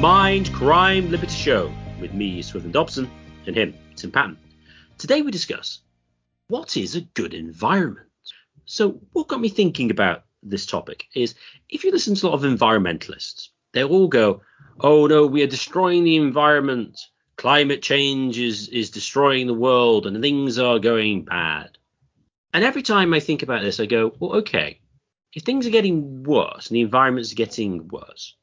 Mindcrime Liberty Show with me, Swithin Dobson, and him, Tim Patton. Today we discuss what is a good environment. So, what got me thinking about this topic is if you listen to a lot of environmentalists, they all go, "Oh no, we are destroying the environment. Climate change is is destroying the world, and things are going bad." And every time I think about this, I go, "Well, okay, if things are getting worse and the environment's getting worse,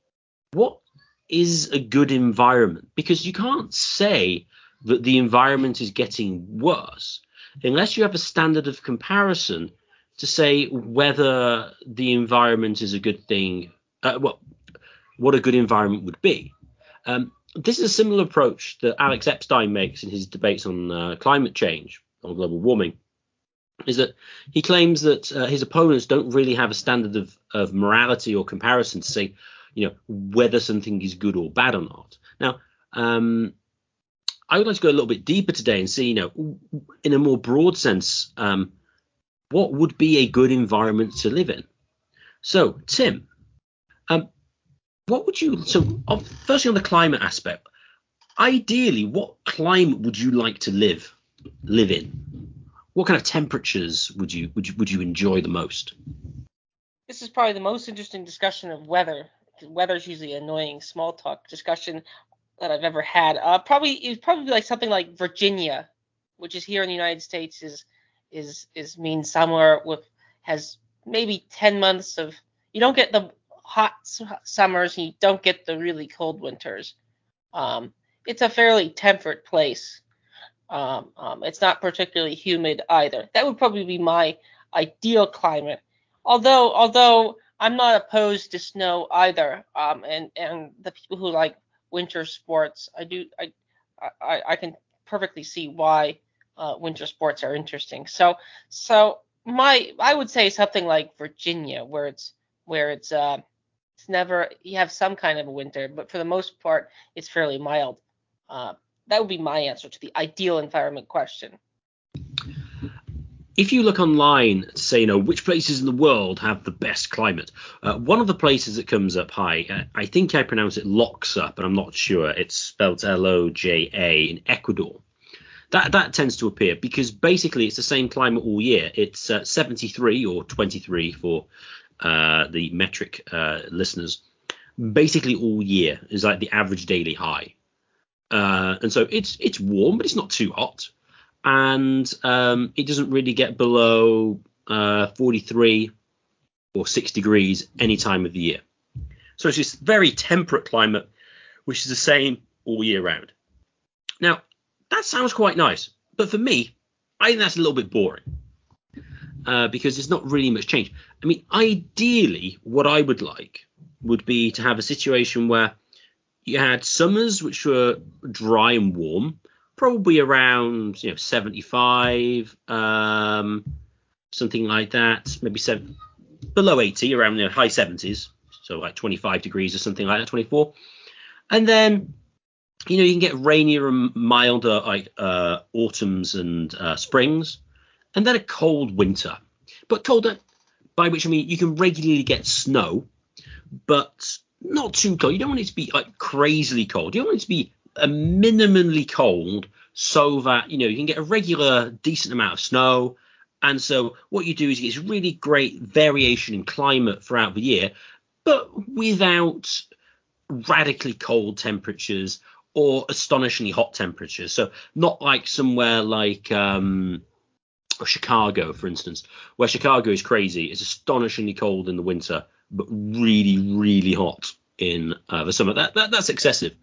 what is a good environment? Because you can't say that the environment is getting worse unless you have a standard of comparison to say whether the environment is a good thing, uh, what what a good environment would be. Um, this is a similar approach that Alex Epstein makes in his debates on uh, climate change, on global warming. Is that he claims that uh, his opponents don't really have a standard of, of morality or comparison to say, you know, whether something is good or bad or not. Now, um, I would like to go a little bit deeper today and see, you know, in a more broad sense, um, what would be a good environment to live in. So, Tim, um, what would you? So, firstly, on the climate aspect, ideally, what climate would you like to live live in? What kind of temperatures would you would you would you enjoy the most? This is probably the most interesting discussion of weather weather's usually annoying small talk discussion that I've ever had. Uh, probably it's probably like something like Virginia, which is here in the United States, is is is means somewhere with has maybe 10 months of you don't get the hot summers you don't get the really cold winters. Um, it's a fairly temperate place. Um, um, it's not particularly humid either. That would probably be my ideal climate. Although although I'm not opposed to snow either. Um, and and the people who like winter sports, I do I I, I can perfectly see why uh, winter sports are interesting. So so my I would say something like Virginia, where it's where it's uh it's never you have some kind of a winter, but for the most part it's fairly mild. Uh, that would be my answer to the ideal environment question if you look online to say, you know, which places in the world have the best climate, uh, one of the places that comes up high, uh, I think I pronounce it Loxa, but I'm not sure. It's spelled L-O-J-A in Ecuador. That that tends to appear because basically it's the same climate all year. It's uh, 73 or 23 for uh, the metric uh, listeners. Basically all year is like the average daily high, uh, and so it's it's warm, but it's not too hot and um, it doesn't really get below uh, 43 or 6 degrees any time of the year. So it's this very temperate climate, which is the same all year round. Now, that sounds quite nice, but for me, I think that's a little bit boring uh, because there's not really much change. I mean, ideally, what I would like would be to have a situation where you had summers which were dry and warm, probably around you know 75, um, something like that, maybe seven, below 80, around the high 70s, so like 25 degrees or something like that, 24, and then you know you can get rainier and milder like uh, autumns and uh, springs, and then a cold winter, but colder by which I mean you can regularly get snow, but not too cold. You don't want it to be like crazily cold. You don't want it to be a minimally cold so that you know you can get a regular decent amount of snow and so what you do is get really great variation in climate throughout the year but without radically cold temperatures or astonishingly hot temperatures so not like somewhere like um, Chicago, for instance, where Chicago is crazy. It's astonishingly cold in the winter, but really, really hot in uh, the summer. That, that that's excessive.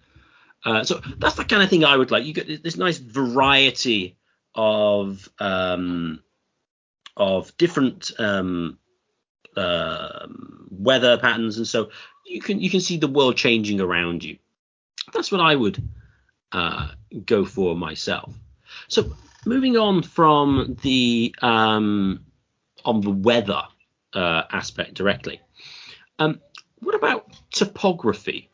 Uh, so that's the kind of thing I would like. You get this nice variety of um, of different um, uh, weather patterns, and so you can you can see the world changing around you. That's what I would uh, go for myself. So moving on from the um, on the weather uh, aspect directly, um, what about topography?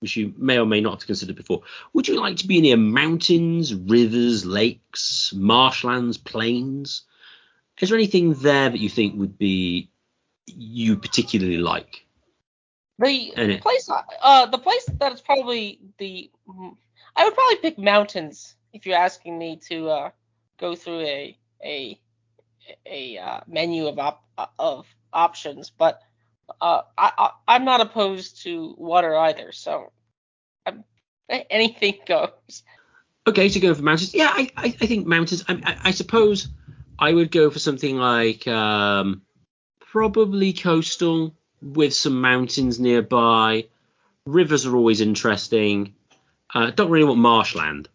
Which you may or may not have considered before. Would you like to be near mountains, rivers, lakes, marshlands, plains? Is there anything there that you think would be you particularly like? The Any- place, uh, the place that is probably the, I would probably pick mountains if you're asking me to uh, go through a a a uh, menu of op- of options, but uh, I, I I'm not opposed to water either, so I'm, anything goes. Okay, so going for mountains. Yeah, I, I, I think mountains. I, I, I suppose I would go for something like um, probably coastal with some mountains nearby. Rivers are always interesting. Uh, don't really want marshland.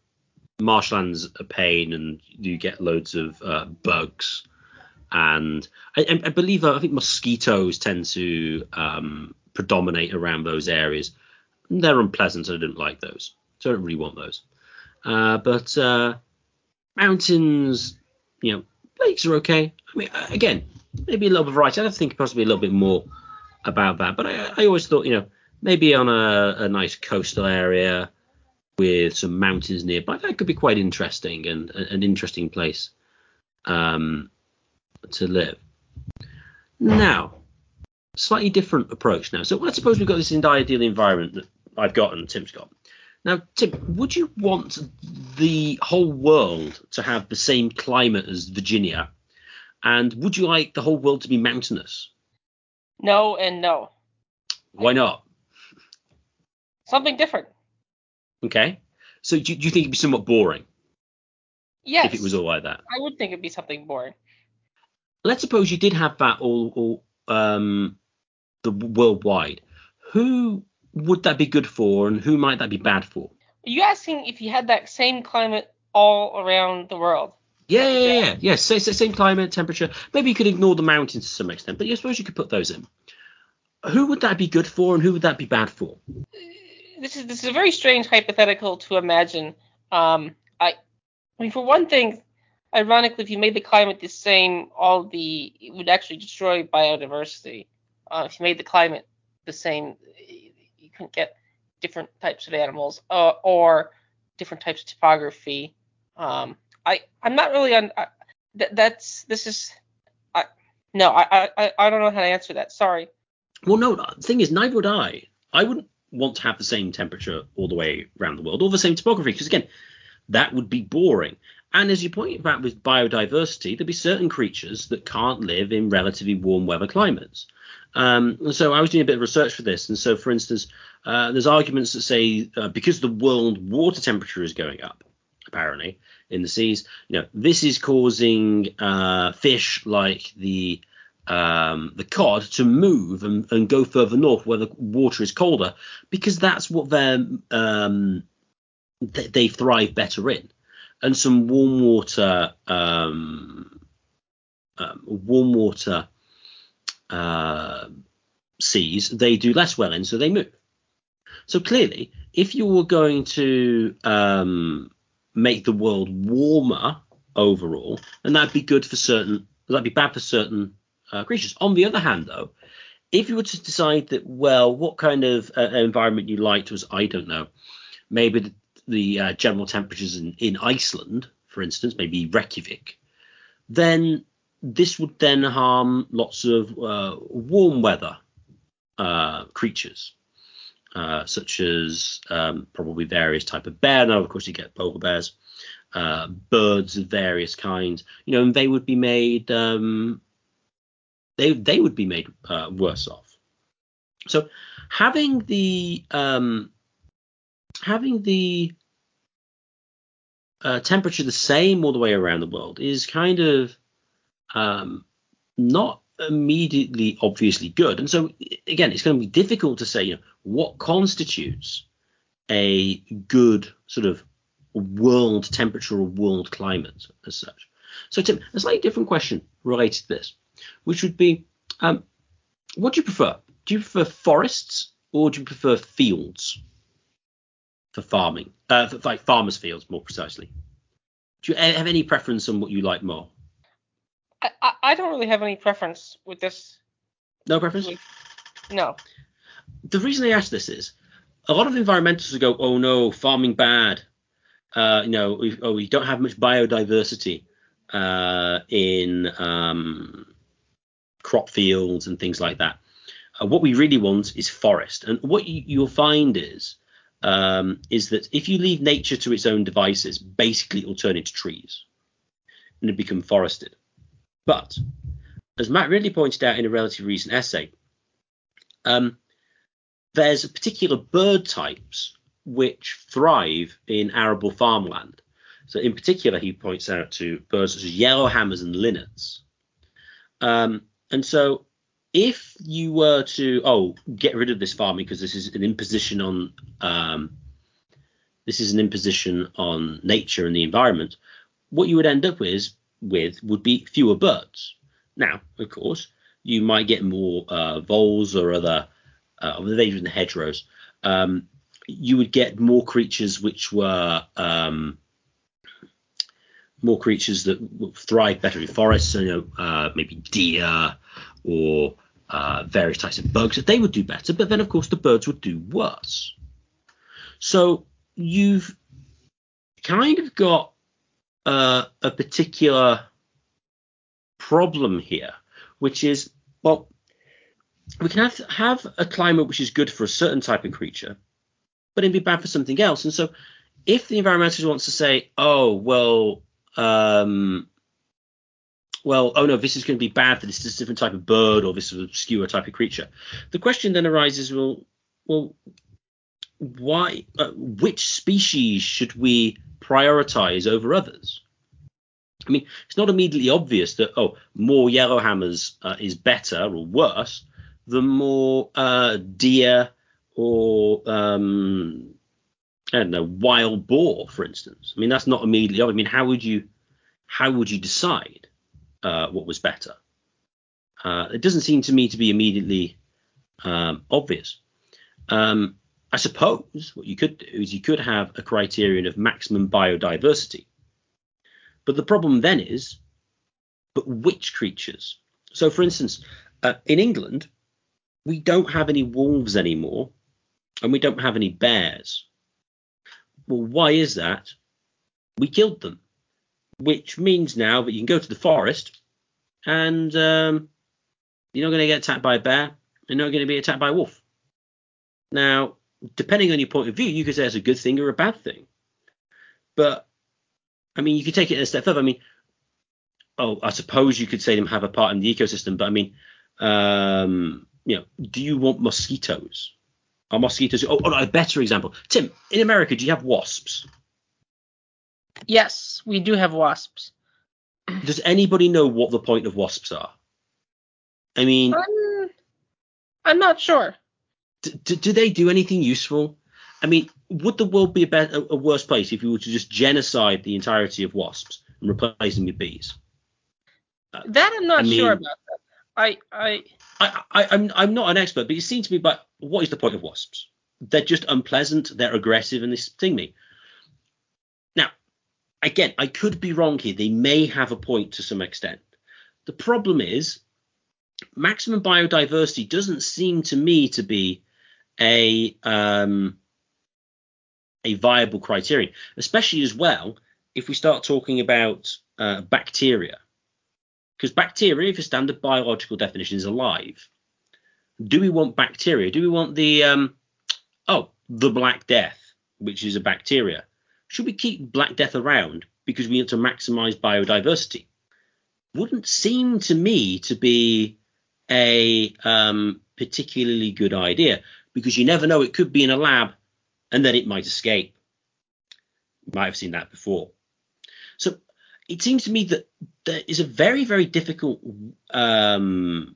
Marshland's a pain, and you get loads of uh, bugs. And I, I believe uh, I think mosquitoes tend to um, predominate around those areas. They're unpleasant. I don't like those, so I don't really want those. Uh, but uh, mountains, you know, lakes are okay. I mean, uh, again, maybe a little bit of variety. I think possibly a little bit more about that. But I, I always thought, you know, maybe on a, a nice coastal area with some mountains nearby, that could be quite interesting and an interesting place um, to live. Now, slightly different approach now. So let's suppose we've got this ideal environment that I've got and Tim's got. Now, Tim, would you want the whole world to have the same climate as Virginia? And would you like the whole world to be mountainous? No and no. Why not? Something different. Okay. So do, do you think it'd be somewhat boring Yes. if it was all like that? I would think it'd be something boring. Let's suppose you did have that all, all um, the worldwide. Who would that be good for, and who might that be bad for? Are you asking if you had that same climate all around the world? Yeah, yeah, yeah, yeah. yeah sa- sa- same climate, temperature. Maybe you could ignore the mountains to some extent, but I suppose you could put those in. Who would that be good for, and who would that be bad for? This is this is a very strange hypothetical to imagine. Um, I, I mean, for one thing, ironically, if you made the climate the same, all the it would actually destroy biodiversity. Uh, if you made the climate the same, you couldn't get different types of animals uh, or different types of topography. Um, I I'm not really on. I, th- that's this is. I no, I, I I don't know how to answer that. Sorry. Well, no, the thing is, neither would I. I wouldn't want to have the same temperature all the way around the world or the same topography because, again, that would be boring. And as you point out with biodiversity, there'll be certain creatures that can't live in relatively warm weather climates. Um, so I was doing a bit of research for this, and so, for instance, uh, there's arguments that say uh, because the world water temperature is going up, apparently in the seas, you know, this is causing uh, fish like the um, the cod to move and, and go further north where the water is colder because that's what they're um, they, they thrive better in. And some warm water um, um, warm water uh, seas they do less well in, so they move. So clearly, if you were going to um, make the world warmer overall, and that'd be good for certain. That'd be bad for certain uh, creatures. On the other hand, though, if you were to decide that, well, what kind of uh, environment you liked was, I don't know, maybe the, the uh, general temperatures in, in Iceland, for instance, maybe Reykjavik, then this would then harm lots of uh, warm weather uh, creatures. Uh, such as um, probably various type of bear. Now, of course, you get polar bears, uh, birds of various kinds. You know, and they would be made um, they they would be made uh, worse off. So having the um, having the uh, temperature the same all the way around the world is kind of um, not immediately obviously good. And so again, it's going to be difficult to say, you know, what constitutes a good sort of world temperature or world climate as such. So Tim, a slightly different question related to this, which would be, um, what do you prefer? Do you prefer forests or do you prefer fields for farming? Uh, for, like farmers' fields, more precisely. Do you have any preference on what you like more? I, I, I don't really have any preference with this. No preference. No. The reason I ask this is a lot of environmentalists go, "Oh no, farming bad. Uh, you know, we, oh we don't have much biodiversity uh, in um, crop fields and things like that. Uh, what we really want is forest. And what you, you'll find is um, is that if you leave nature to its own devices, basically it will turn into trees and it become forested. But as Matt Ridley pointed out in a relatively recent essay, um, there's particular bird types which thrive in arable farmland. So in particular, he points out to birds such as yellowhammers and linnets. Um, and so if you were to oh get rid of this farming because this is an imposition on um, this is an imposition on nature and the environment, what you would end up with with would be fewer birds. Now, of course, you might get more uh, voles or other uh, they even the hedgerows. Um, you would get more creatures which were um, more creatures that thrive better in forests. you know, uh, maybe deer or uh, various types of bugs. That they would do better, but then of course the birds would do worse. So you've kind of got uh, a particular problem here, which is well, we can have have a climate which is good for a certain type of creature, but it'd be bad for something else. And so, if the environmentalist wants to say, oh well, um, well, oh no, this is going to be bad for this, this different type of bird or this obscure type of creature, the question then arises, well, well, why, uh, which species should we prioritize over others? I mean, it's not immediately obvious that oh, more yellowhammers uh, is better or worse the more uh, deer or um, I don't know wild boar, for instance. I mean, that's not immediately. obvious. I mean, how would you how would you decide uh, what was better? Uh, it doesn't seem to me to be immediately um, obvious. Um, I suppose what you could do is you could have a criterion of maximum biodiversity. But the problem then is, but which creatures? So, for instance, uh, in England, we don't have any wolves anymore, and we don't have any bears. Well, why is that? We killed them, which means now that you can go to the forest and um, you're not going to get attacked by a bear. You're not going to be attacked by a wolf. Now, depending on your point of view, you could say it's a good thing or a bad thing. But I mean, you could take it a step further. I mean, oh, I suppose you could say them have a part in the ecosystem, but I mean, um, you know, do you want mosquitoes? Are mosquitoes? Oh, oh, a better example. Tim, in America, do you have wasps? Yes, we do have wasps. Does anybody know what the point of wasps are? I mean, I'm, I'm not sure. D- d- do they do anything useful? I mean, would the world be a, better, a worse place if you were to just genocide the entirety of wasps and replace them with bees? That I'm not I mean, sure about. That. I I I, I, I'm I'm not an expert, but it seems to me. But what is the point of wasps? They're just unpleasant. They're aggressive, and they sting me. Again, I could be wrong here. They may have a point to some extent. The problem is maximum biodiversity doesn't seem to me to be a um, a viable criterion, especially as well if we start talking about uh, bacteria. Because bacteria, for standard biological definition, is alive. Do we want bacteria? Do we want the um, oh the Black Death, which is a bacteria? Should we keep Black Death around because we want to maximize biodiversity? Wouldn't seem to me to be a um, particularly good idea because you never know. It could be in a lab and then it might escape. You might have seen that before. So it seems to me that there is a very very difficult um,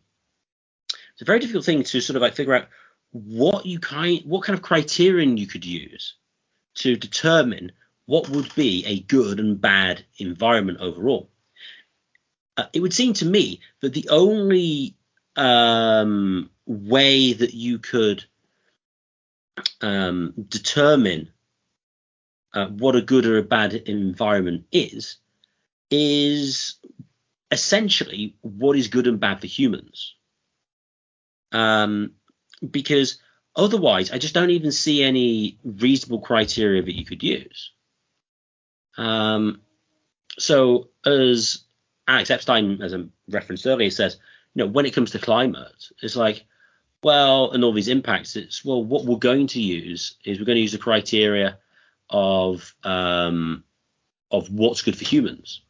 it's a very difficult thing to sort of like figure out what you kind what kind of criterion you could use to determine what would be a good and bad environment overall. Uh, it would seem to me that the only um, way that you could um, determine uh, what a good or a bad environment is is essentially what is good and bad for humans. Um, because otherwise, I just don't even see any reasonable criteria that you could use. Um, so, as Alex Epstein, as I referenced earlier, says, you know, when it comes to climate, it's like, well, and all these impacts, it's well, what we're going to use is we're going to use the criteria of um, of what's good for humans,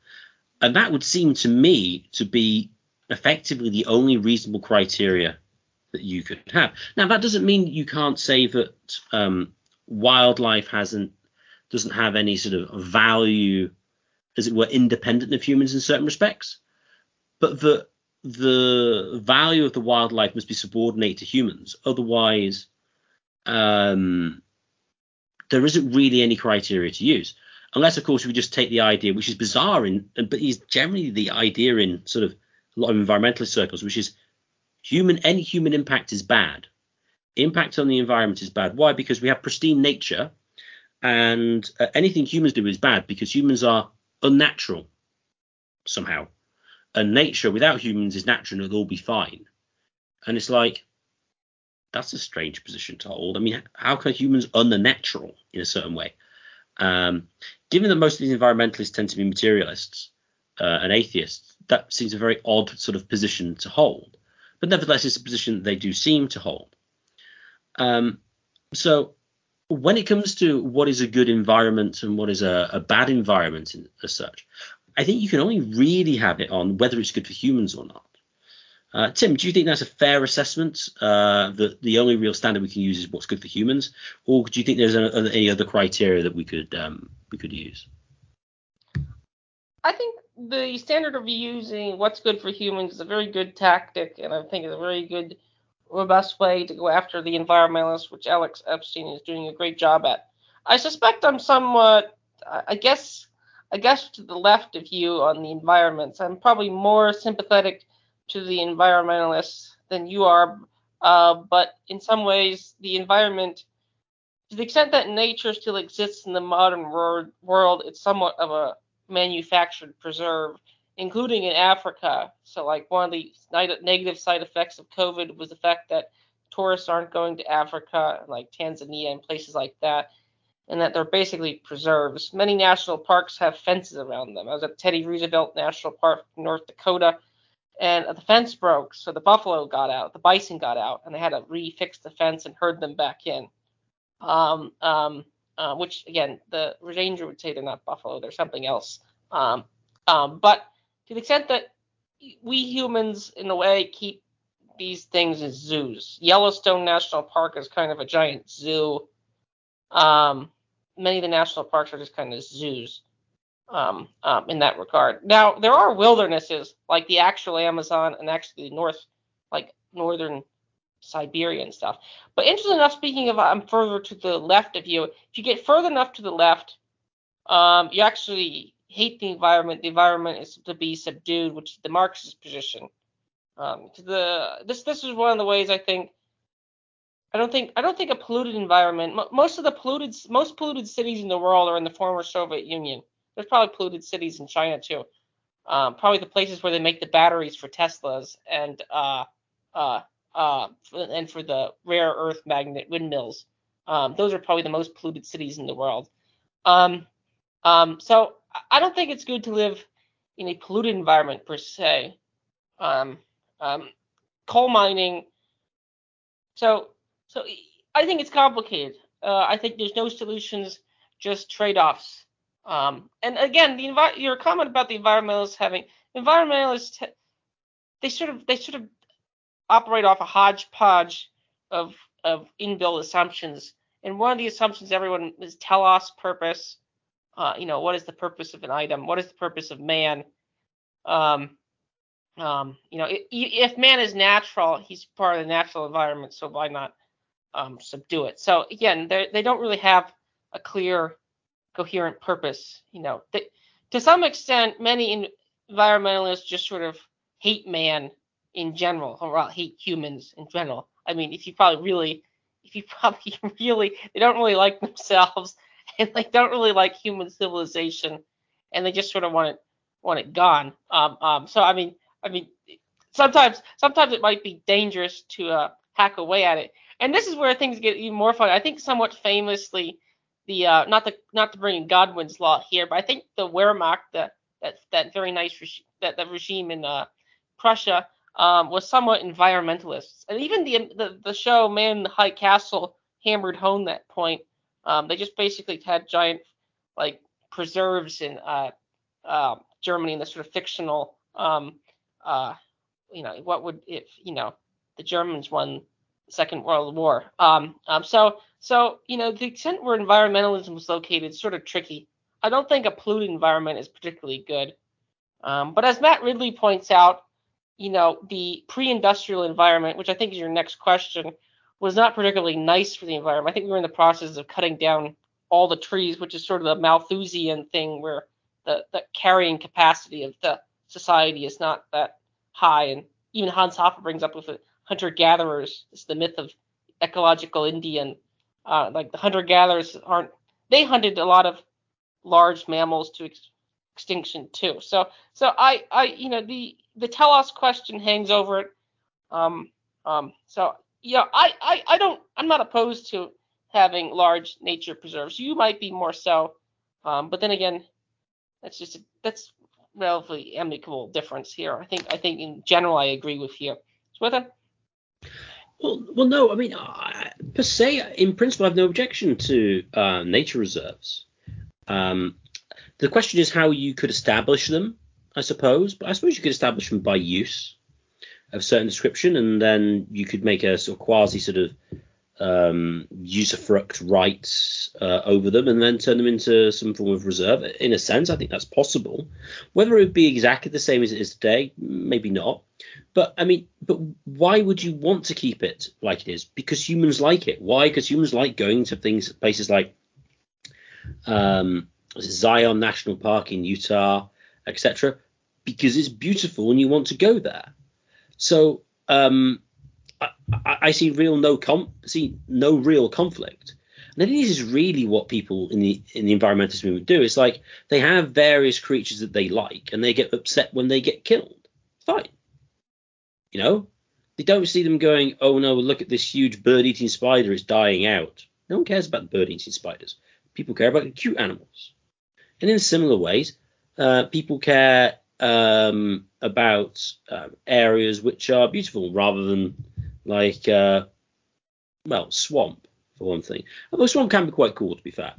and that would seem to me to be effectively the only reasonable criteria that you could have. Now, that doesn't mean you can't say that um, wildlife hasn't doesn't have any sort of value, as it were, independent of humans in certain respects, but the the value of the wildlife must be subordinate to humans. Otherwise, um, there isn't really any criteria to use. Unless, of course, we just take the idea, which is bizarre, in, but is generally the idea in sort of a lot of environmentalist circles, which is human any human impact is bad. Impact on the environment is bad. Why? Because we have pristine nature, and uh, anything humans do is bad because humans are unnatural somehow and nature without humans is natural and it'll all be fine. And it's like, that's a strange position to hold. I mean, how can humans unnatural in a certain way? Um, given that most of these environmentalists tend to be materialists uh, and atheists, that seems a very odd sort of position to hold. But nevertheless, it's a position that they do seem to hold. Um, so when it comes to what is a good environment and what is a, a bad environment in, as such, I think you can only really have it on whether it's good for humans or not. Uh, Tim, do you think that's a fair assessment? Uh, that the only real standard we can use is what's good for humans, or do you think there's a, any other criteria that we could um, we could use? I think the standard of using what's good for humans is a very good tactic, and I think it's a very good, robust way to go after the environmentalists, which Alex Epstein is doing a great job at. I suspect I'm somewhat, I guess, I guess to the left of you on the environments. I'm probably more sympathetic to the environmentalists than you are, uh, but in some ways, the environment, to the extent that nature still exists in the modern wor- world, it's somewhat of a manufactured preserve, including in Africa. So, like one of the negative side effects of COVID was the fact that tourists aren't going to Africa, like Tanzania and places like that and that they're basically preserves. Many national parks have fences around them. I was at Teddy Roosevelt National Park, North Dakota, and the fence broke, so the buffalo got out, the bison got out, and they had to refix the fence and herd them back in. Um, um, uh, which again, the ranger would say they're not buffalo, they're something else. Um, um, but to the extent that we humans, in a way, keep these things as zoos. Yellowstone National Park is kind of a giant zoo. Um, many of the national parks are just kind of zoos um, um, in that regard. Now there are wildernesses like the actual Amazon and actually the north, like northern Siberia and stuff. But interesting enough, speaking of, I'm further to the left of you. If you get further enough to the left, um, you actually hate the environment. The environment is to be subdued, which is the Marxist position. Um, to the this this is one of the ways I think I don't think I don't think a polluted environment. Most of the polluted most polluted cities in the world are in the former Soviet Union. There's probably polluted cities in China too. Um, probably the places where they make the batteries for Teslas and uh, uh, uh, and for the rare earth magnet windmills. Um, those are probably the most polluted cities in the world. Um, um, so I don't think it's good to live in a polluted environment per se. Um, um, coal mining. So so I think it's complicated. Uh, I think there's no solutions, just trade-offs. Um, and again, the envi- your comment about the environmentalists having environmentalists, they sort of they sort of operate off a hodgepodge of of inbuilt assumptions. And one of the assumptions everyone is telos purpose. Uh, you know, what is the purpose of an item? What is the purpose of man? Um, um, you know, if man is natural, he's part of the natural environment, so why not um, subdue it. So again, they don't really have a clear, coherent purpose. You know, they, to some extent, many environmentalists just sort of hate man in general, or hate humans in general. I mean, if you probably really, if you probably really, they don't really like themselves, and they don't really like human civilization, and they just sort of want it want it gone. Um, um, so I mean, I mean, sometimes sometimes it might be dangerous to uh, hack away at it and this is where things get even more fun. I think somewhat famously, the uh, not the not to bring in Godwin's law here, but I think the Wehrmacht, the that that very nice that that regime in uh, Prussia, um, was somewhat environmentalist, and even the, the the show Man in the High Castle hammered home that point. Um, they just basically had giant like preserves in uh, uh, Germany in this sort of fictional, um, uh, you know, what would if you know the Germans won Second World War. Um, um, so so you know the extent where environmentalism was located is sort of tricky. I don't think a polluted environment is particularly good. Um, but as Matt Ridley points out, you know, the pre-industrial environment, which I think is your next question, was not particularly nice for the environment. I think we were in the process of cutting down all the trees, which is sort of the Malthusian thing where the, the carrying capacity of the society is not that high. And even Hans Hoppe brings up with the hunter-gatherers, it's the myth of ecological Indian. Uh, like the hunter-gatherers aren't, they hunted a lot of large mammals to ex- extinction too. So, so I, I, you know, the the telos question hangs over it. Um, um, so yeah, I, I, I don't, I'm not opposed to having large nature preserves. You might be more so, um, but then again, that's just a, that's relatively amicable difference here. I think, I think in general, I agree with you. Swithin? Well, well, no. I mean, I, per se, in principle, I have no objection to uh, nature reserves. Um, the question is how you could establish them, I suppose. But I suppose you could establish them by use of certain description, and then you could make a sort of quasi sort of um, usufruct rights uh, over them, and then turn them into some form of reserve. In a sense, I think that's possible. Whether it would be exactly the same as it is today, maybe not. But I mean, but why would you want to keep it like it is? Because humans like it. Why? Because humans like going to things, places like um, Zion National Park in Utah, etc., because it's beautiful and you want to go there. So um, I, I, see real no see no real conflict. And I think this is really what people in the in the environmentalist movement do. It's like they have various creatures that they like, and they get upset when they get killed. Fine, you know, they don't see them going, "Oh no, look at this huge bird-eating spider; it's dying out." No one cares about the bird-eating spiders. People care about cute animals. And in similar ways, uh, people care um, about uh, areas which are beautiful rather than like, uh, well, swamp for one thing. Although swamp can be quite cool, to be fair,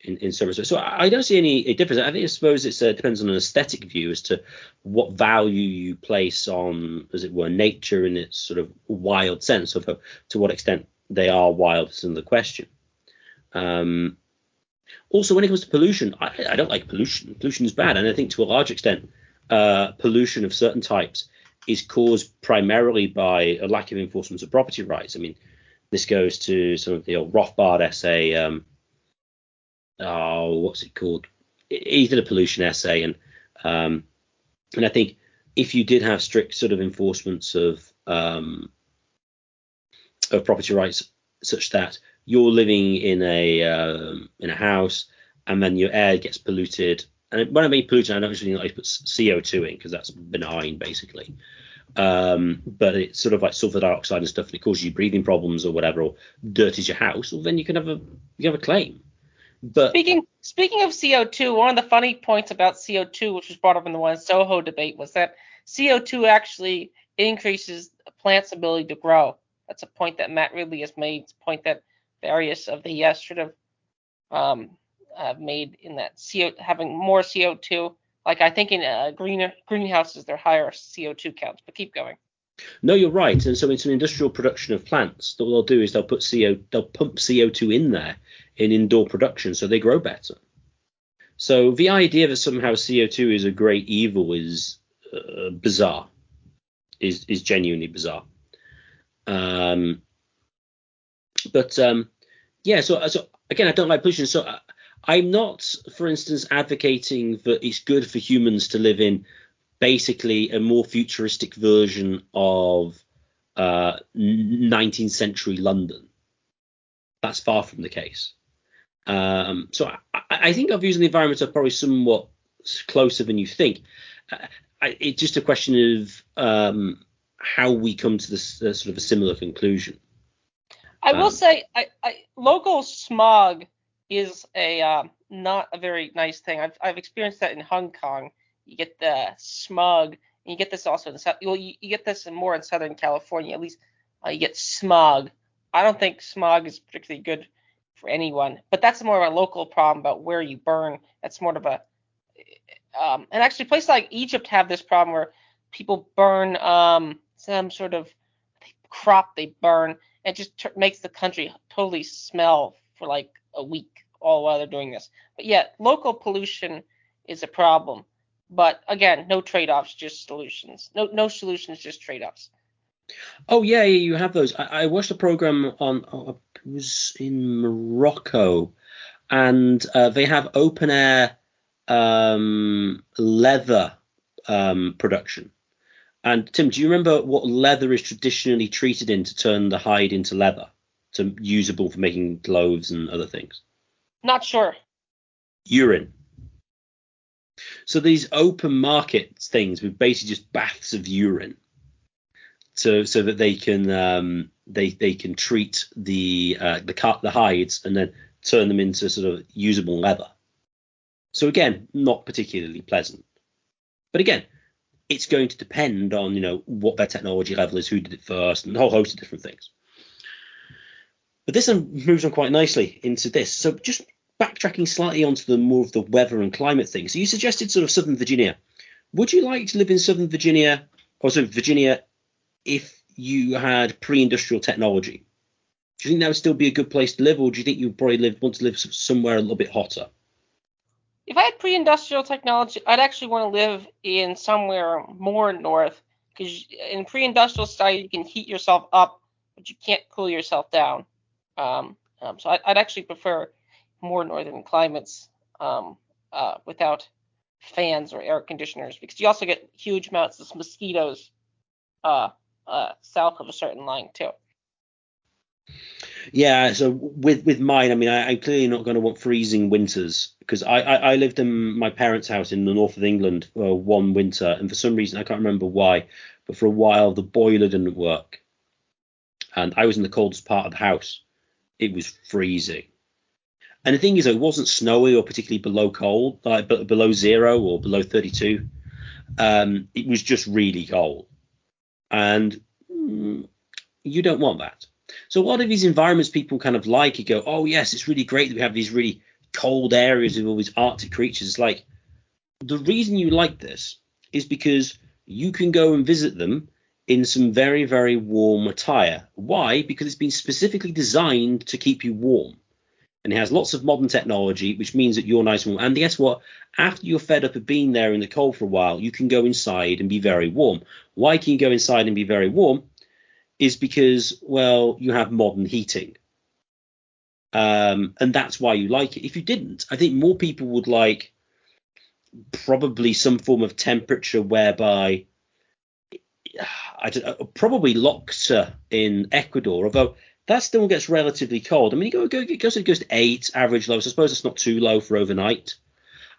in, in some respects. So I, don't see any difference. I think I suppose it uh, depends on an aesthetic view as to what value you place on, as it were, nature in its sort of wild sense, of to what extent they are wild is another question. Um, also, when it comes to pollution, I, I, don't like pollution. Pollution is bad, and I think to a large extent, uh, pollution of certain types is caused primarily by a lack of enforcement of property rights. I mean, this goes to some of the old Rothbard essay. Um, oh, what's it called? He did a pollution essay, and um, and I think if you did have strict sort of enforcements of um, of property rights, such that you're living in a um, in a house and then your air gets polluted. And when I mean polluted, I don't actually like to put CO2 in because that's benign basically. Um, but it's sort of like sulfur dioxide and stuff, and it causes you breathing problems or whatever, or dirties your house. Well, then you can have a you have a claim. But speaking speaking of CO2, one of the funny points about CO2, which was brought up in the one Soho debate, was that CO2 actually increases a plant's ability to grow. That's a point that Matt Ridley has made. It's a point that various of the uh, sort of um, uh, made in that CO having more CO2. Like I think in uh, green greenhouses they're higher CO2 counts. But keep going. No, you're right. And so it's an industrial production of plants. What they'll do is they'll put CO, they'll pump CO2 in there in indoor production, so they grow better. So the idea that somehow CO2 is a great evil is uh, bizarre. Is is genuinely bizarre. Um, but um, yeah, so so again, I don't like pollution. So uh, I'm not, for instance, advocating that it's good for humans to live in basically a more futuristic version of uh, 19th century London. That's far from the case. Um, so I, I, think our views on the environment are probably somewhat closer than you think. Uh, I, it's just a question of um, how we come to this uh, sort of a similar conclusion. I will um, say, I, I, local smog is a uh, not a very nice thing. I've I've experienced that in Hong Kong. You get the smog And you get this also in South. Well, you, you get this more in Southern California. At least uh, you get smog. I don't think smog is particularly good for anyone, but that's more of a local problem about where you burn. That's more of a um, and actually places like Egypt have this problem where people burn um, some sort of crop they burn. It just t- makes the country totally smell for like a week all while they're doing this. But yet, local pollution is a problem. But again, no trade-offs, just solutions. No, no solutions, just trade-offs. Oh yeah, yeah, you have those. I, I watched a program on. Oh, it was in Morocco, and uh, they have open air um, leather um, production. And Tim, do you remember what leather is traditionally treated in to turn the hide into leather, to usable for making clothes and other things? Not sure. Urine. So these open market things with basically just baths of urine, so so that they can um, they they can treat the uh, the the hides and then turn them into sort of usable leather. So again, not particularly pleasant. But again, it's going to depend on you know what their technology level is, who did it first, and a whole host of different things. But this moves on quite nicely into this. So just backtracking slightly onto the more of the weather and climate thing. So you suggested sort of Southern Virginia. Would you like to live in Southern Virginia or sort of Virginia if you had pre-industrial technology? Do you think that would still be a good place to live, or do you think you would probably live, want to live somewhere a little bit hotter? If I had pre-industrial technology, I'd actually want to live in somewhere more north because in pre-industrial style you can heat yourself up, but you can't cool yourself down. Um, um, so I'd, I'd, actually prefer more northern climates um, uh, without fans or air conditioners because you also get huge amounts of mosquitoes uh, uh, south of a certain line too. Yeah, so with with mine, I mean, I, am clearly not going to want freezing winters because I, I, I lived in my parents' house in the north of England for one winter, and for some reason I can't remember why, but for a while the boiler didn't work, and I was in the coldest part of the house. It was freezing, and the thing is, it wasn't snowy or particularly below cold, like below zero or below 32. Um, it was just really cold, and mm, you don't want that. So a lot of these environments people kind of like, you go, oh yes, it's really great that we have these really cold areas with all these Arctic creatures. It's like the reason you like this is because you can go and visit them in some very, very warm attire. Why? Because it's been specifically designed to keep you warm and it has lots of modern technology, which means that you're nice and warm. And guess what? After you're fed up of being there in the cold for a while, you can go inside and be very warm. Why can you go inside and be very warm? Is because, well, you have modern heating. Um, and that's why you like it. If you didn't, I think more people would like probably some form of temperature whereby I don't, probably Lhasa in Ecuador, although that still gets relatively cold. I mean, it goes, it goes to eight average lows. I suppose it's not too low for overnight.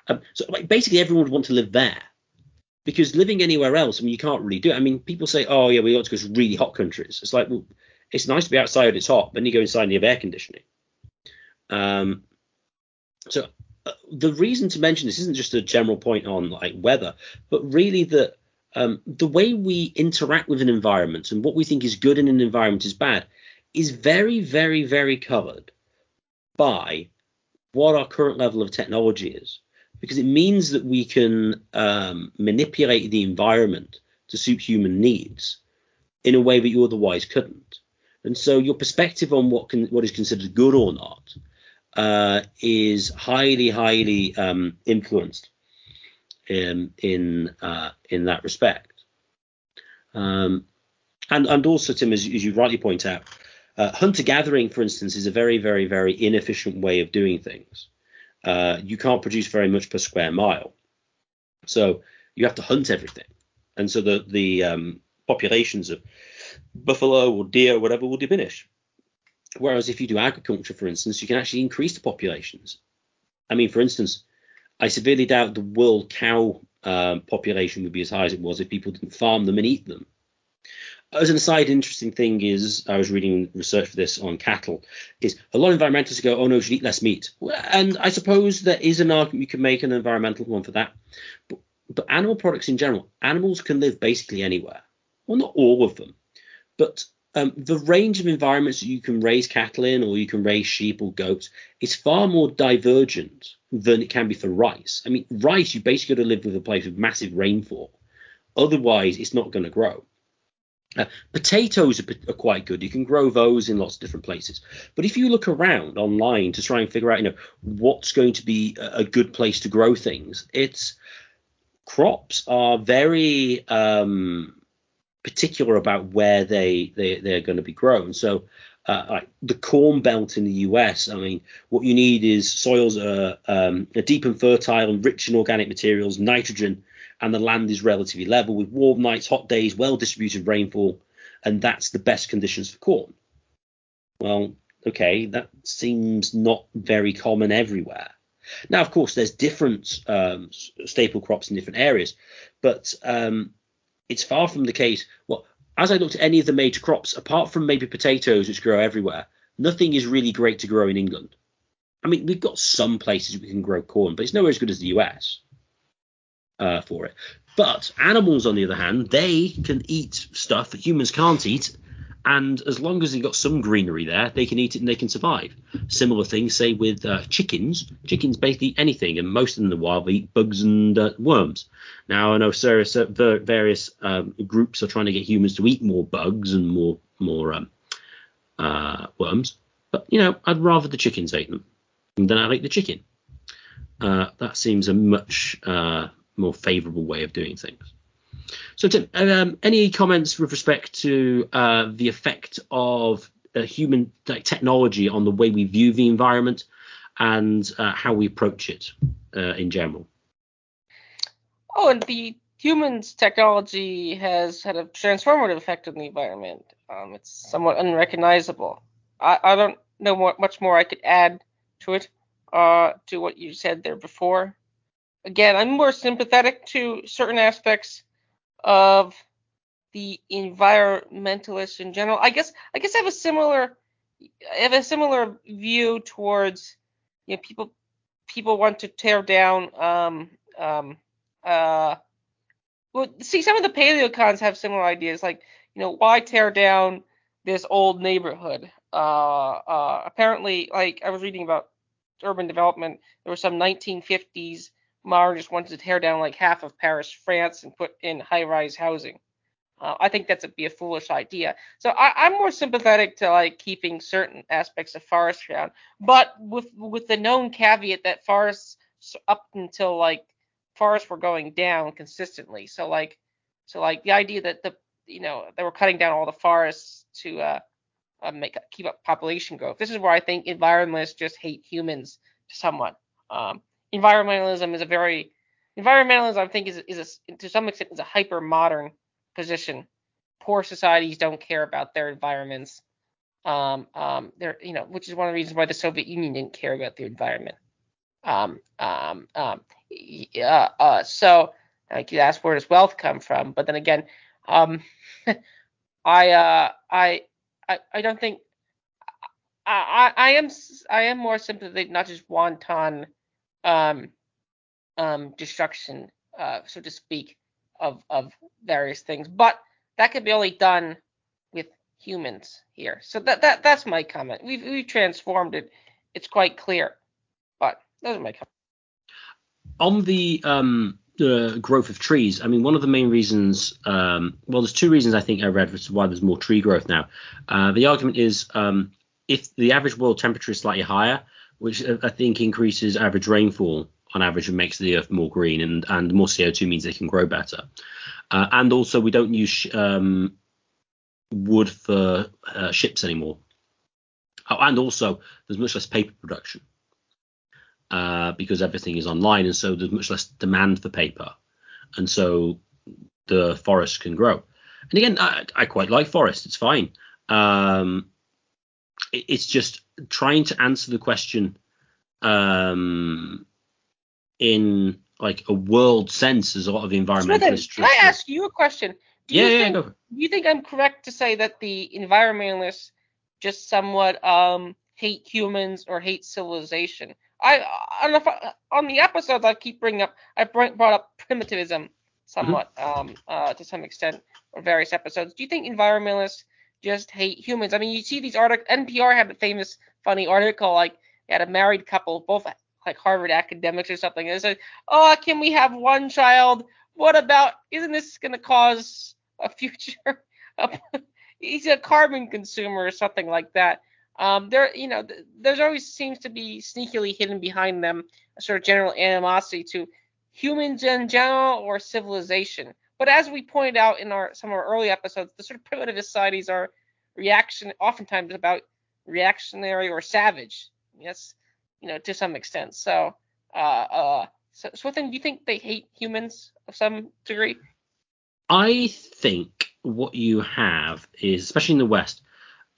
Um, so like, basically, everyone would want to live there because living anywhere else, I mean, you can't really do it. I mean, people say, oh yeah, we want to go to really hot countries. It's like, well, it's nice to be outside. It's hot, but then you go inside and you have air conditioning. Um, so uh, the reason to mention this isn't just a general point on like weather, but really that um, the way we interact with an environment and what we think is good in an environment is bad is very, very, very covered by what our current level of technology is, because it means that we can um, manipulate the environment to suit human needs in a way that you otherwise couldn't. And so your perspective on what can what is considered good or not uh, is highly, highly um, influenced in in uh, in that respect. Um, and and also, Tim, as, as you rightly point out, uh, hunter gathering, for instance, is a very, very, very inefficient way of doing things. Uh, you can't produce very much per square mile, so you have to hunt everything, and so the the um, populations of buffalo or deer or whatever will diminish. Whereas if you do agriculture, for instance, you can actually increase the populations. I mean, for instance, I severely doubt the world cow um, population would be as high as it was if people didn't farm them and eat them as an aside, interesting thing is I was reading research for this on cattle. Is a lot of environmentalists go, oh no, you should eat less meat, and I suppose there is an argument you can make an environmental one for that. But but animal products in general, animals can live basically anywhere. Well, not all of them, but um, the range of environments that you can raise cattle in or you can raise sheep or goats is far more divergent than it can be for rice. I mean, rice, you basically got to live with a place with massive rainfall. Otherwise, it's not going to grow. Uh, potatoes are, are, quite good. You can grow those in lots of different places. But if you look around online to try and figure out, you know, what's going to be a, a good place to grow things, it's crops are very um, particular about where they, they they're going to be grown. So uh, like the corn belt in the US, I mean, what you need is soils are, um, are deep and fertile and rich in organic materials, nitrogen, and the land is relatively level with warm nights, hot days, well distributed rainfall, and that's the best conditions for corn. Well, okay, that seems not very common everywhere. Now, of course, there's different um, staple crops in different areas, but um, it's far from the case. Well, as I looked at any of the major crops, apart from maybe potatoes, which grow everywhere, nothing is really great to grow in England. I mean, we've got some places we can grow corn, but it's nowhere as good as the US uh, for it. But animals, on the other hand, they can eat stuff that humans can't eat, and as long as they've got some greenery there, they can eat it and they can survive. Similar things, say with uh, chickens. Chickens basically eat anything, and most of them in the wild eat bugs and uh, worms. Now I know various, uh, various um, groups are trying to get humans to eat more bugs and more more um, uh, worms, but you know I'd rather the chickens ate them than I'd eat the chicken. Uh, that seems a much uh, more favourable way of doing things. So, Tim, um, any comments with respect to uh, the effect of uh, human like, technology on the way we view the environment and uh, how we approach it uh, in general? Oh, and the humans' technology has had a transformative effect on the environment. Um, it's somewhat unrecognizable. I, I don't know what much more I could add to it, uh, to what you said there before. Again, I'm more sympathetic to certain aspects of the environmentalists in general. I guess I guess I have a similar I have a similar view towards you know people people want to tear down um um uh well see some of the paleocons have similar ideas like you know why tear down this old neighborhood uh uh apparently like I was reading about urban development there was some 1950s Mara just wanted to tear down like half of Paris, France, and put in high-rise housing. Uh, I think that's a, be a foolish idea. So I, am more sympathetic to like keeping certain aspects of forest around, but with with the known caveat that forests up until like forests were going down consistently. So like so like the idea that the you know they were cutting down all the forests to uh, uh, make keep up population growth. This is where I think environmentalists just hate humans somewhat. Um, environmentalism is a very environmentalism I think is is a, to some extent is a hyper modern position. Poor societies don't care about their environments. Um, um, they're you know which is one of the reasons why the Soviet Union didn't care about the environment. Um, um, um, yeah, uh, so I could ask where does wealth come from, but then again, um, I, uh, I, I, I don't think I, I, I am I am more sympathetic, not just wanton um, um, destruction, uh, so to speak, of of various things. But that could be only done with humans here. So that that that's my comment. We've we've transformed it. It's quite clear. But those are my comments. On the um the growth of trees, I mean, one of the main reasons, um, well, there's two reasons I think I read why there's more tree growth now. Uh, the argument is um, if the average world temperature is slightly higher, which I think increases average rainfall on average and makes the earth more green, and and more CO2 means they can grow better. Uh, and also, we don't use um, wood for uh, ships anymore. Oh, and also, there's much less paper production uh, because everything is online, and so there's much less demand for paper, and so the forest can grow. And again, I, I quite like forest; it's fine. Um, it, it's just trying to answer the question um, in like a world sense as a lot of environmentalists. Can I ask you a question? Do yeah, you yeah, think, Do you think I'm correct to say that the environmentalists just somewhat um, hate humans or hate civilization? I on the on the episodes I keep bringing up I brought up primitivism somewhat mm-hmm. um uh to some extent on various episodes. Do you think environmentalists just hate humans? I mean, you see these articles. NPR had a famous funny article like they had a married couple, both like Harvard academics or something, and they said, "Oh, can we have one child? What about? Isn't this going to cause a future?" he's a carbon consumer or something like that. Um, there, you know, th- there's always seems to be sneakily hidden behind them a sort of general animosity to humans in general or civilization. But as we pointed out in our some of our early episodes, the sort of primitive societies are reaction, oftentimes about reactionary or savage. Yes, you know, to some extent. So, uh, uh, so, so do you think they hate humans of some degree? I think what you have is, especially in the West,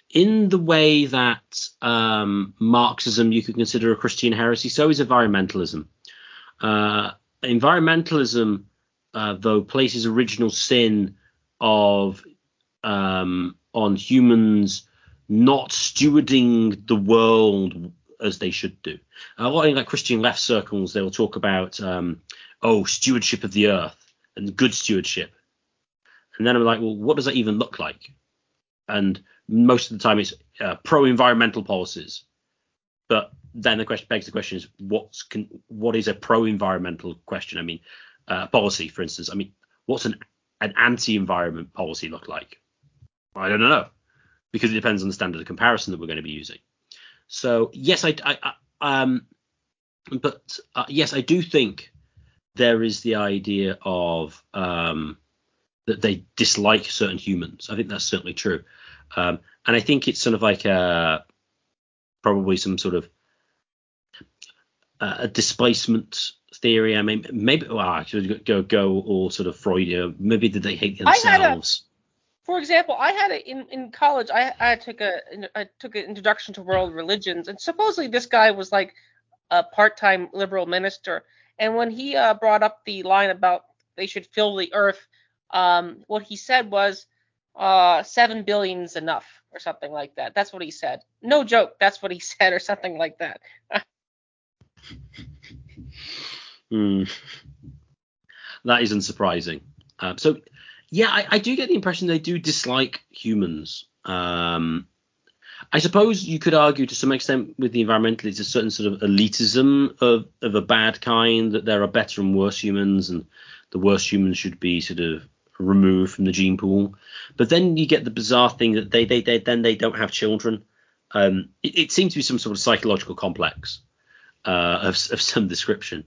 in the way that um, Marxism you could consider a Christian heresy, so is environmentalism. Uh, environmentalism, uh, though, places original sin of um, on humans not stewarding the world as they should do. A lot in like Christian left circles, they will talk about um, oh stewardship of the earth and good stewardship, and then I'm like, well, what does that even look like? And most of the time, it's uh, pro-environmental policies. But then the question begs the question is what's can, what is a pro-environmental question? I mean, uh, policy, for instance. I mean, what's an an anti-environment policy look like? I don't know because it depends on the standard of comparison that we're going to be using. So yes, I, I, I um, but uh, yes, I do think there is the idea of um, that they dislike certain humans. I think that's certainly true, um, and I think it's sort of like a probably some sort of uh, a displacement theory. I mean, maybe well, I should go go all sort of Freudian. Maybe did they hate themselves? for example, I had it in, in college. I, I took a I took an introduction to world religions, and supposedly this guy was like a part-time liberal minister. And when he uh, brought up the line about they should fill the earth, um, what he said was uh, seven billion's enough or something like that. That's what he said. No joke. That's what he said or something like that. Hmm. That is unsurprising. Um, so yeah, I, I, do get the impression they do dislike humans. Um, I suppose you could argue to some extent with the environmentalists a certain sort of elitism of, of a bad kind that there are better and worse humans and the worst humans should be sort of removed from the gene pool. But then you get the bizarre thing that they they, they then they don't have children. Um, it, it, seems to be some sort of psychological complex uh, of, of some description.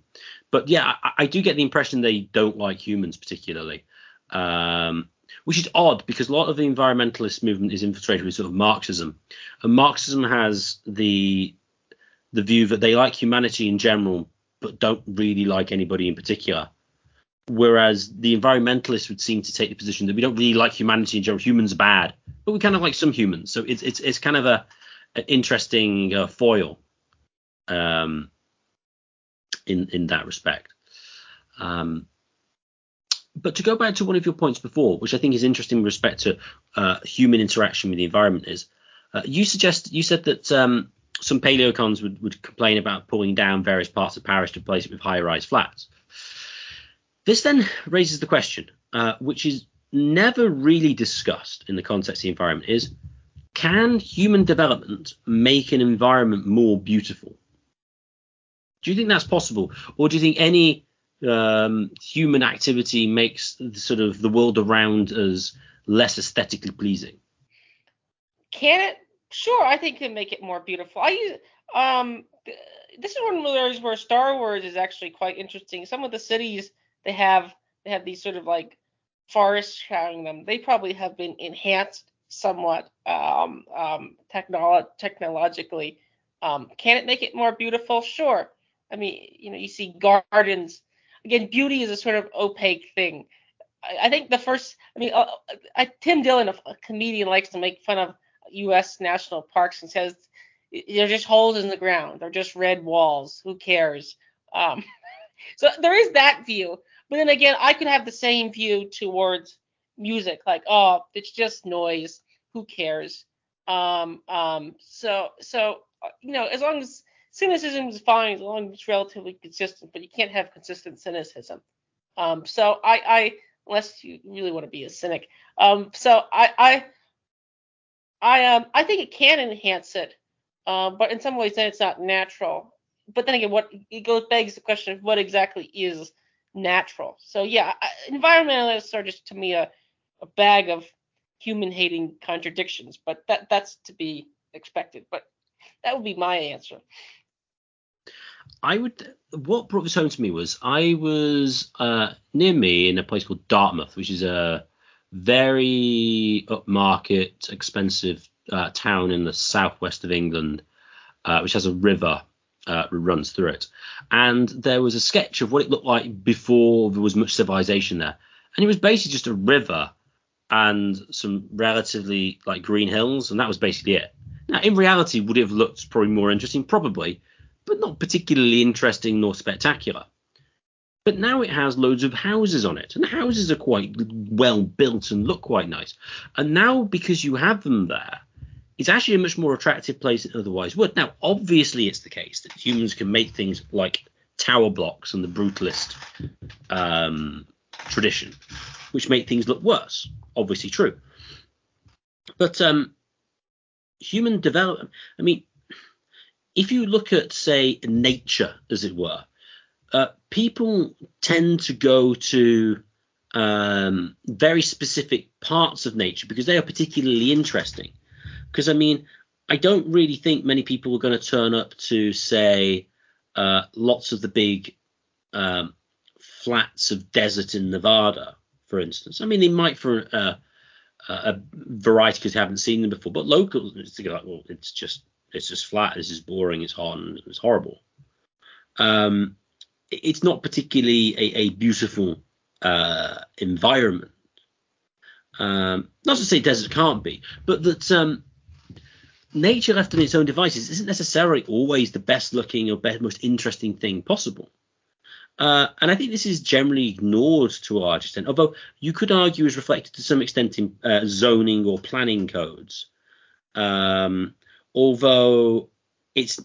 But yeah, I, I, do get the impression they don't like humans particularly um, which is odd because a lot of the environmentalist movement is infiltrated with sort of Marxism, and Marxism has the the view that they like humanity in general, but don't really like anybody in particular. Whereas the environmentalists would seem to take the position that we don't really like humanity in general. Humans are bad, but we kind of like some humans. So it's it's it's kind of a an interesting uh, foil um, in in that respect. Um, but to go back to one of your points before, which I think is interesting with respect to uh, human interaction with the environment, is uh, you suggest you said that um, some paleocons would, would complain about pulling down various parts of Paris to replace it with high-rise flats. This then raises the question, uh, which is never really discussed in the context of the environment, is can human development make an environment more beautiful? Do you think that's possible, or do you think any um, human activity makes the, sort of the world around us less aesthetically pleasing. Can it? Sure, I think it can make it more beautiful. I um, this is one of the areas where Star Wars is actually quite interesting. Some of the cities they have they have these sort of like forests showering them. They probably have been enhanced somewhat um, um, technolo- technologically. Um, can it make it more beautiful? Sure. I mean, you know, you see gardens again, beauty is a sort of opaque thing. I, I think the first, I mean, uh, uh, Tim Dillon, a, a, comedian, likes to make fun of U.S. national parks and says they're just holes in the ground, they're just red walls. Who cares? Um, so there is that view. But then again, I could have the same view towards music, like, oh, it's just noise. Who cares? Um, um, so, so uh, you know, as long as cynicism is fine as long as it's relatively consistent, but you can't have consistent cynicism. Um, so I, I, unless you really want to be a cynic, um, so I, I, I, um, I think it can enhance it, uh, but in some ways then it's not natural. But then again, what it goes begs the question of what exactly is natural. So yeah, environmentalists are just to me a, a bag of human hating contradictions, but that that's to be expected. But that would be my answer. I would. What brought this home to me was I was uh, near me in a place called Dartmouth, which is a very upmarket, expensive uh, town in the southwest of England, uh, which has a river uh, runs through it. And there was a sketch of what it looked like before there was much civilization there, and it was basically just a river and some relatively like green hills, and that was basically it. Now, in reality, would it have looked probably more interesting? Probably, but not particularly interesting nor spectacular. But now it has loads of houses on it, and houses are quite well built and look quite nice. And now, because you have them there, it's actually a much more attractive place than otherwise would. Now, obviously, it's the case that humans can make things like tower blocks and the brutalist um, tradition, which make things look worse. Obviously, true. But um, human development, I mean, if you look at, say, nature, as it were, uh, people tend to go to um, very specific parts of nature because they are particularly interesting. Because, I mean, I don't really think many people are going to turn up to, say, uh, lots of the big um, flats of desert in Nevada, for instance. I mean, they might for uh, a variety because they haven't seen them before, but locals, it's like, well, it's just it's just flat. This is boring. It's hot and it's horrible. Um, it's not particularly a, a beautiful uh, environment. Um, not to say desert can't be, but that um, nature left on its own devices isn't necessarily always the best looking or best, most interesting thing possible. Uh, and I think this is generally ignored to a large extent, although you could argue is reflected to some extent in uh, zoning or planning codes. Um, although it's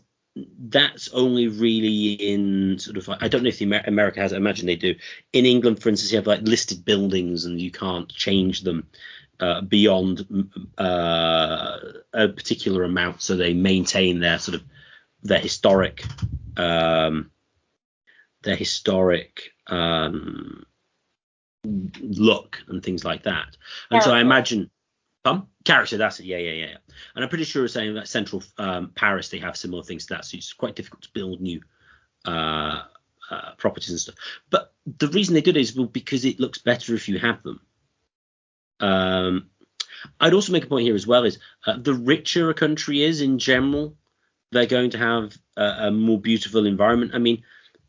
that's only really in sort of I don't know if the Amer- America has I imagine they do. In England for instance you have like listed buildings and you can't change them uh, beyond uh, a particular amount so they maintain their sort of their historic um, their historic um, look and things like that. And so I imagine Character, that's it. Yeah, yeah, yeah. And I'm pretty sure saying that Central um, Paris they have similar things to that, so it's quite difficult to build new uh, uh, properties and stuff. But the reason they do it is well because it looks better if you have them. Um, I'd also make a point here as well is uh, the richer a country is in general, they're going to have a, a more beautiful environment. I mean,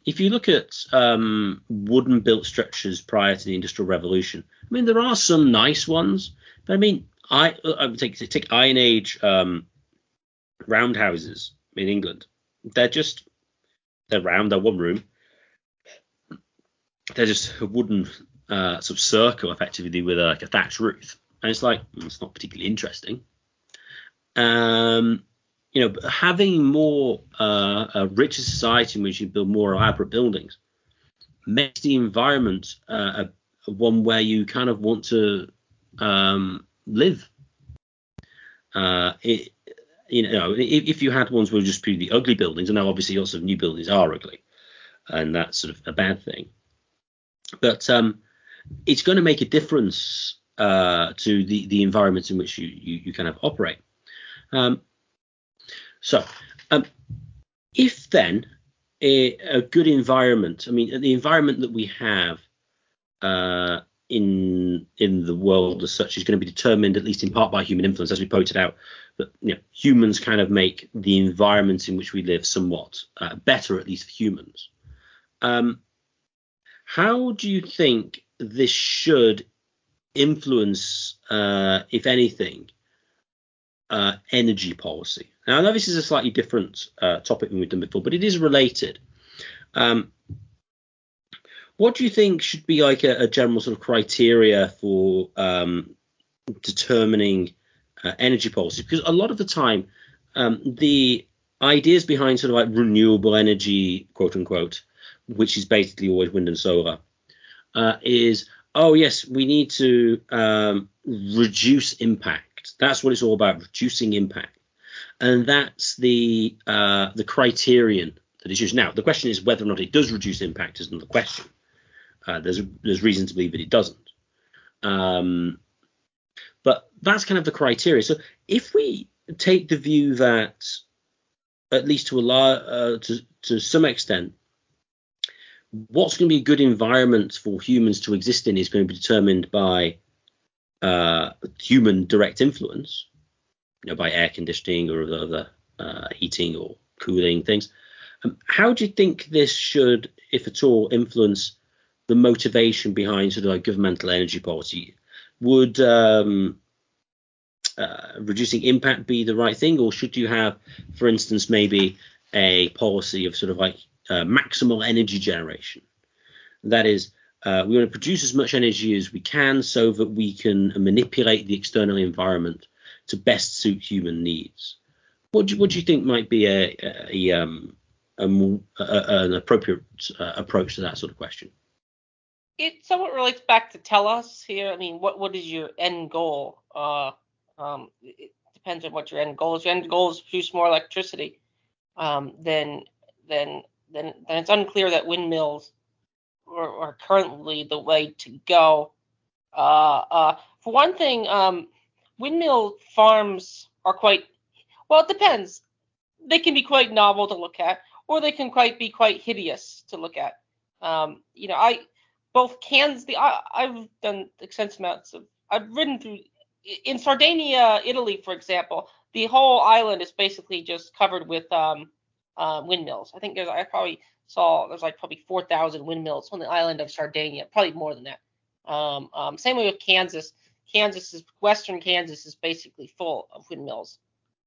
if you look at um, wooden built structures prior to the Industrial Revolution, I mean there are some nice ones, but I mean I I would take take Iron Age um, roundhouses in England. They're just they're round. They're one room. They're just a wooden uh, sort of circle, effectively, with a, like a thatched roof, and it's like mm, it's not particularly interesting. Um, you know, having more uh, a richer society in which you build more elaborate buildings makes the environment uh, a one where you kind of want to um, live. Uh, it, you know, if, if, you had ones where just purely ugly buildings, and now obviously lots of new buildings are ugly, and that's sort of a bad thing. But um, it's going to make a difference uh, to the the environment in which you you, you kind of operate. Um, so, um, if then a, a, good environment, I mean, the environment that we have uh, in in the world as such is going to be determined at least in part by human influence, as we pointed out. That you know, humans kind of make the environment in which we live somewhat uh, better, at least for humans. Um, how do you think this should influence, uh, if anything, uh, energy policy? Now, I know this is a slightly different uh, topic than we've done before, but it is related. Um, what do you think should be like a, a general sort of criteria for um, determining uh, energy policy? Because a lot of the time, um, the ideas behind sort of like renewable energy, quote unquote, which is basically always wind and solar, uh, is oh yes, we need to um, reduce impact. That's what it's all about, reducing impact, and that's the uh, the criterion that is used. Now the question is whether or not it does reduce impact is another question. Uh, there's there's reason to believe that it doesn't. Um, but that's kind of the criteria. So if we take the view that, at least to a uh, to to some extent, what's going to be a good environment for humans to exist in is going to be determined by uh, human direct influence, you know, by air conditioning or other uh, heating or cooling things. Um, how do you think this should, if at all, influence the motivation behind sort of like governmental energy policy? Would um, uh, reducing impact be the right thing, or should you have, for instance, maybe a policy of sort of like uh, maximal energy generation? That is, uh, we want to produce as much energy as we can so that we can manipulate the external environment to best suit human needs. What do you, what do you think might be a, a, a, um, a an appropriate uh, approach to that sort of question? It somewhat relates back to Telos here. I mean, what what is your end goal? Uh, um, it depends on what your end goal is. Your end goal is produce more electricity. Um, then, then, then, then it's unclear that windmills are, are currently the way to go. Uh, uh, for one thing, um, windmill farms are quite well. It depends. They can be quite novel to look at, or they can quite be quite hideous to look at. Um, you know, I both Kansas. The I, I've done extensive amounts of. I've ridden through in Sardinia, Italy, for example, the whole island is basically just covered with um, uh, windmills. I think there's I probably saw there's like probably 4,000 windmills on the island of Sardinia, probably more than that. Um, um, same way with Kansas. Kansas is western Kansas is basically full of windmills.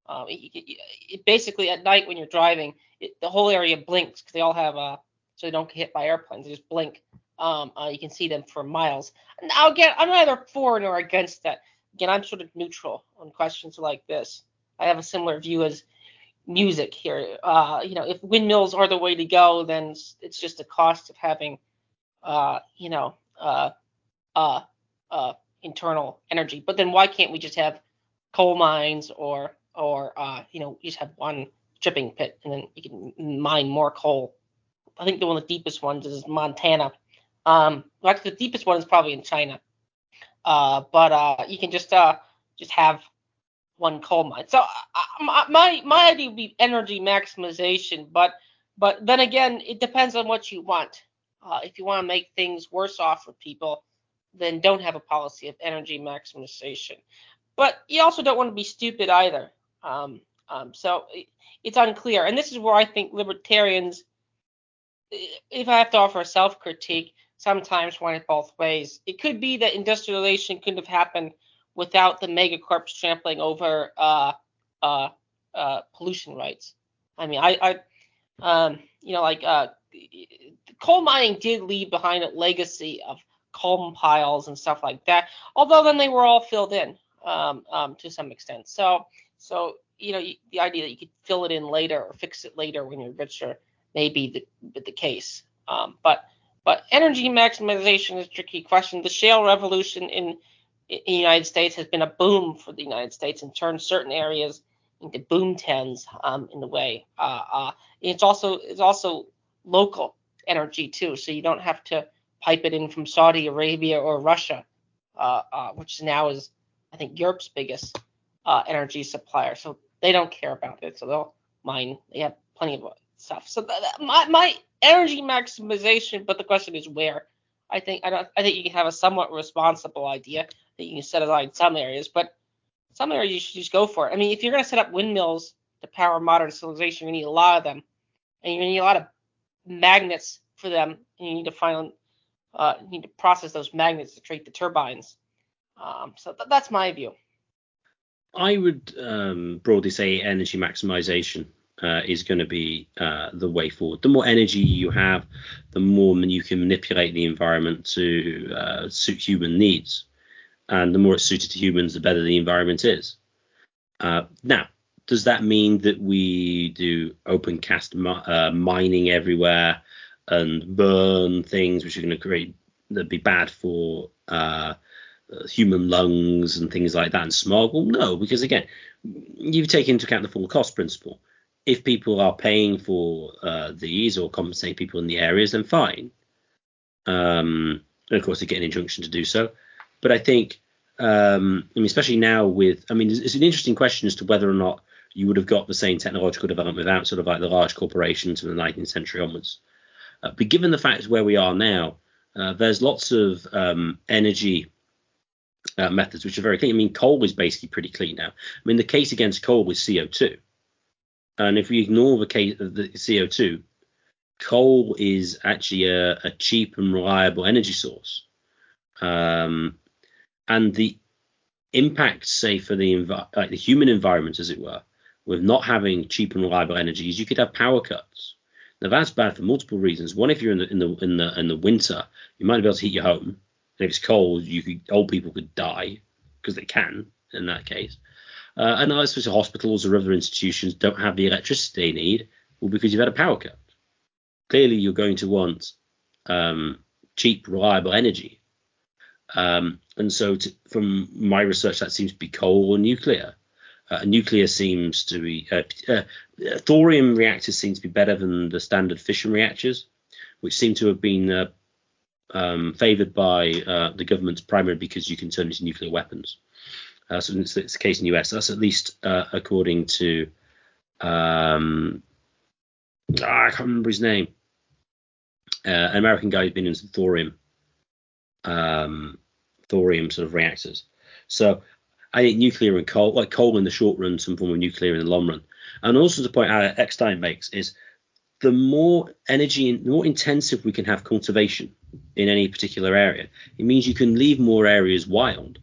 Um, it, it, it basically at night when you're driving, the whole area blinks because they all have uh, so they don't get hit by airplanes. They just blink. Um, uh, you can see them for miles. Now I'm neither for nor against that again, I'm sort of neutral on questions like this. I have a similar view as music here. Uh, you know, if windmills are the way to go, then it's just a cost of having, uh, you know, uh, uh, uh, internal energy. But then why can't we just have coal mines or, or uh, you know, just have one stripping pit and then you can mine more coal? I think the one of the deepest ones is Montana. Um, the deepest one is probably in China. Uh, but uh, you can just uh, just have one coal mine. So uh, my my idea would be energy maximization, but but then again, it depends on what you want. Uh, if you want to make things worse off for people, then don't have a policy of energy maximization. But you also don't want to be stupid either. Um, um, so it's unclear, and this is where I think libertarians, if I have to offer a self critique, sometimes went both ways. It could be that industrialization couldn't have happened without the megacorps trampling over uh, uh, uh, pollution rights. I mean, I, I um, you know, like uh, coal mining did leave behind a legacy of coal piles and stuff like that. Although then they were all filled in um, um, to some extent. So, so you know, the idea that you could fill it in later or fix it later when you're richer may be the, the case. Um, but but energy maximization is a tricky question. The shale revolution in, the United States has been a boom for the United States and turned certain areas into boom towns um, in the way. Uh, uh, it's also it's also local energy too, so you don't have to pipe it in from Saudi Arabia or Russia, uh, uh which now is I think Europe's biggest uh, energy supplier. So they don't care about it, so they'll mine. They have plenty of stuff. So that, my my energy maximization, but the question is where. I think I don't I think you can have a somewhat responsible idea that you can set aside some areas, but some areas you should just go for it. I mean, if you're going to set up windmills to power modern civilization, you need a lot of them, and you need a lot of magnets for them, and you need to find uh, you need to process those magnets to create the turbines. Um, so th- that's my view. I would um, broadly say energy maximization uh, is going to be uh, the way forward. The more energy you have, the more you can manipulate the environment to uh, suit human needs. And the more it's suited to humans, the better the environment is. Uh, now, does that mean that we do open cast mi- uh, mining everywhere and burn things which are going to create that be bad for uh, human lungs and things like that and smog? Well, no, because again, you've taken into account the full cost principle. If people are paying for uh, these or compensate people in the areas, then fine. Um, and of course, they get an injunction to do so. But I think, um, I mean, especially now with, I mean, it's, it's an interesting question as to whether or not you would have got the same technological development without sort of like the large corporations from the 19th century onwards. Uh, but given the fact where we are now, uh, there's lots of um, energy uh, methods which are very clean. I mean, coal is basically pretty clean now. I mean, the case against coal was CO2, and if we ignore the case of the CO2, coal is actually a, a cheap and reliable energy source. Um, and the impact, say, for the envi- like the human environment, as it were, with not having cheap and reliable energy, is you could have power cuts. Now that's bad for multiple reasons. One, if you're in the in the in the in the winter, you might not be able to heat your home. And if it's cold, you could old people could die because they can in that case. Uh, and I suppose hospitals or other institutions don't have the electricity they need, well, because you've had a power cut. Clearly, you're going to want um, cheap, reliable energy. Um, and so, to, from my research, that seems to be coal or nuclear. Uh, nuclear seems to be uh, uh, thorium reactors seem to be better than the standard fission reactors, which seem to have been uh, um, favoured by uh, the government primarily because you can turn into nuclear weapons. Uh, so it's, it's, the case in the US. That's at least uh, according to um, ah, I can't remember his name. an American guy who's been into thorium, um, thorium sort of reactors. So I think nuclear and coal, like coal in the short run, some form of nuclear in the long run. And also the point out Epstein makes is the more energy, the more intensive we can have cultivation in any particular area, it means you can leave more areas wild.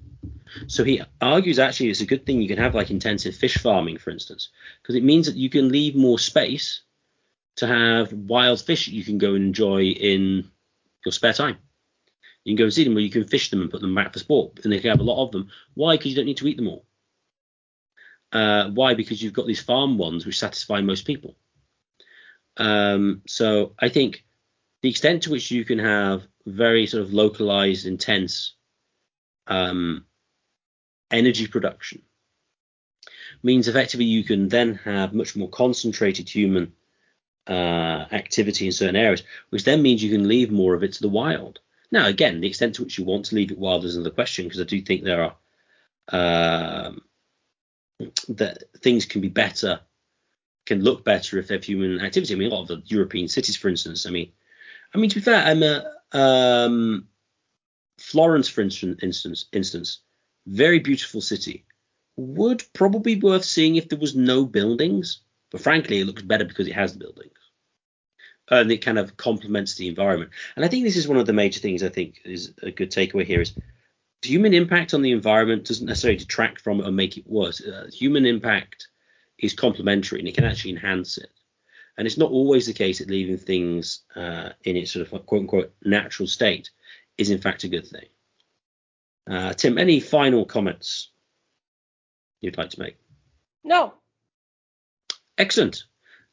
So he argues actually it's a good thing you can have like intensive fish farming, for instance, because it means that you can leave more space to have wild fish you can go and enjoy in your spare time. You can go and see them where you can fish them and put them back for sport, and they can have a lot of them. Why? Because you don't need to eat them all. Uh, why? Because you've got these farm ones which satisfy most people. Um, so I think the extent to which you can have very sort of localized, intense um, energy production means effectively you can then have much more concentrated human uh, activity in certain areas, which then means you can leave more of it to the wild. Now, again, the extent to which you want to leave it wild is another question because I do think there are um, that things can be better, can look better if they have human activity. I mean, a lot of the European cities, for instance. I mean, I mean to be fair, I'm a um, Florence, for instance, instance, instance, very beautiful city, would probably be worth seeing if there was no buildings. But frankly, it looks better because it has the buildings and it kind of complements the environment. And I think this is one of the major things I think is a good takeaway here is human impact on the environment doesn't necessarily detract from it or make it worse. Uh, human impact is complementary and it can actually enhance it. And it's not always the case that leaving things uh, in its sort of quote unquote natural state is in fact a good thing. Uh, Tim, any final comments you'd like to make? No. Excellent.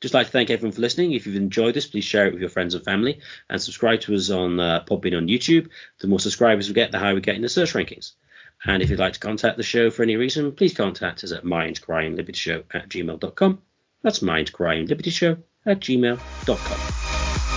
Just like to thank everyone for listening. If you've enjoyed this, please share it with your friends and family and subscribe to us on uh, Podbean on YouTube. The more subscribers we get, the higher we get in the search rankings. And if you'd like to contact the show for any reason, please contact us at mindcrimelibertyshow at gmail.com. That's mindcrimelibertyshow at gmail.com.